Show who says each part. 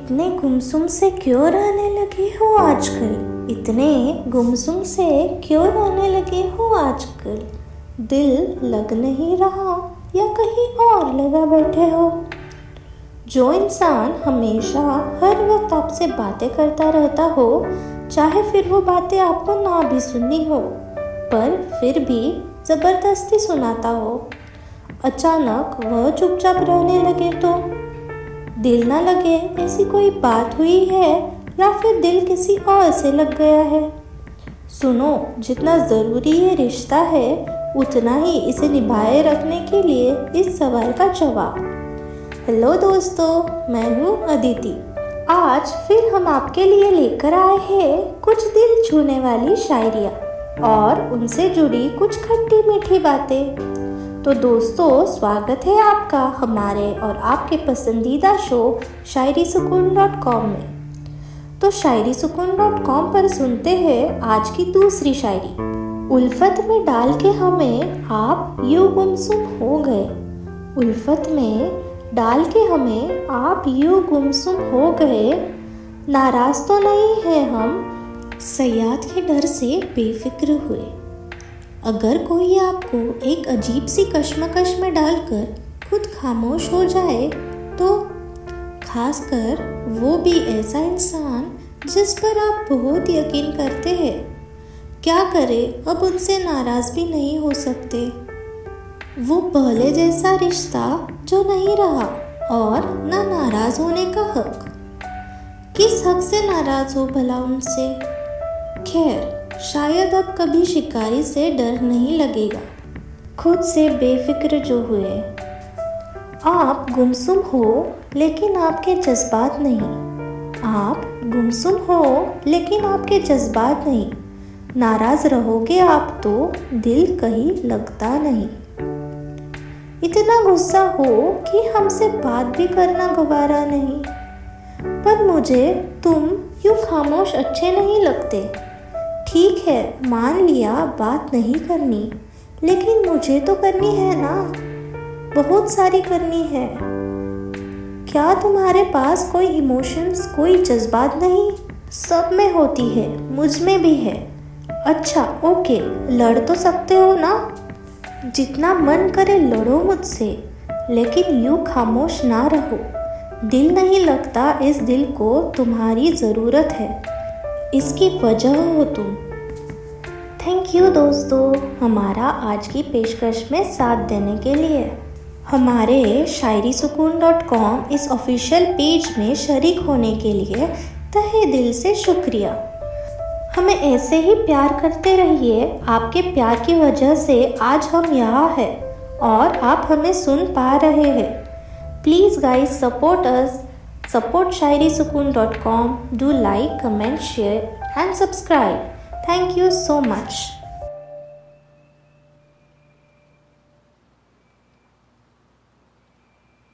Speaker 1: इतने गुमसुम से क्यों रहने लगे हो आजकल? इतने गुमसुम से क्यों रहने लगे हो आजकल? दिल लग नहीं रहा या कहीं और लगा बैठे हो? जो इंसान हमेशा हर वक्त आपसे बातें करता रहता हो, चाहे फिर वो बातें आपको ना भी सुननी हो, पर फिर भी ज़बरदस्ती सुनाता हो, अचानक वह चुपचाप रहने लगे तो दिल ना लगे ऐसी कोई बात हुई है या फिर दिल किसी और से लग गया है? सुनो, जितना ज़रूरी ये रिश्ता है, उतना ही इसे निभाए रखने के लिए इस सवाल का जवाब। हेलो दोस्तों, मैं हूँ अदिति। आज फिर हम आपके लिए लेकर आए हैं कुछ दिल छूने वाली शायरिया और उनसे जुड़ी कुछ खट्टी मीठी बातें। तो दोस्तों, स्वागत है आपका हमारे और आपके पसंदीदा शो शायरी सुकून डॉट कॉम में। तो शायरी सुकून डॉट कॉम पर सुनते हैं आज की दूसरी शायरी। उल्फत में डाल के हमें आप यूँ गुमसुम हो गए। उल्फत में डाल के हमें आप यूँ गुमसुम हो गए। नाराज़ तो नहीं है हम, सयाद के डर से बेफिक्र हुए। अगर कोई आपको एक अजीब सी कश्मकश में डालकर खुद खामोश हो जाए तो खासकर वो भी ऐसा इंसान जिस पर आप बहुत यकीन करते हैं। क्या करें, अब उनसे नाराज़ भी नहीं हो सकते। वो पहले जैसा रिश्ता जो नहीं रहा और ना नाराज़ होने का हक। किस हक से नाराज़ हो भला उनसे? खैर शायद अब कभी शिकारी से डर नहीं लगेगा। खुद से बेफिक्र जो हुए। आप गुमसुम हो, लेकिन आपके जज्बात नहीं। आप गुमसुम हो, लेकिन आपके जज्बात नहीं। नाराज़ रहोगे आप तो दिल कहीं लगता नहीं। इतना गुस्सा हो कि हमसे बात भी करना गवारा नहीं। पर मुझे तुम यूँ खामोश अच्छे नहीं लगते। ठीक है, मान लिया, बात नहीं करनी। लेकिन मुझे तो करनी है ना। बहुत सारी करनी है। क्या तुम्हारे पास कोई इमोशंस, कोई जज्बात नहीं? सब में होती है, मुझमें भी है। अच्छा ओके, लड़ तो सकते हो ना? जितना मन करे लड़ो मुझसे, लेकिन यूँ खामोश ना रहो। दिल नहीं लगता इस दिल को, तुम्हारी ज़रूरत है। इसकी वजह हो तुम। थैंक यू दोस्तों, हमारा आज की पेशकश में साथ देने के लिए। हमारे शायरी सुकून डॉट कॉम इस ऑफिशियल पेज में शरीक होने के लिए तहे दिल से शुक्रिया। हमें ऐसे ही प्यार करते रहिए, आपके प्यार की वजह से आज हम यहाँ हैं और आप हमें सुन पा रहे हैं। Please guys support us Support shairisukun.com. Do like, comment, share, and subscribe. Thank you so much.